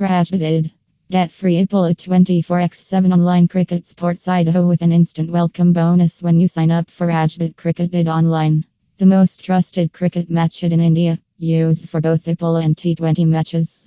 Rajadid. Get free Apollo 24x7 online cricket sports Idaho with an instant welcome bonus when you sign up for Rajbet Cricketed Online. The most trusted cricket match in India, used for both Apollo and T20 matches.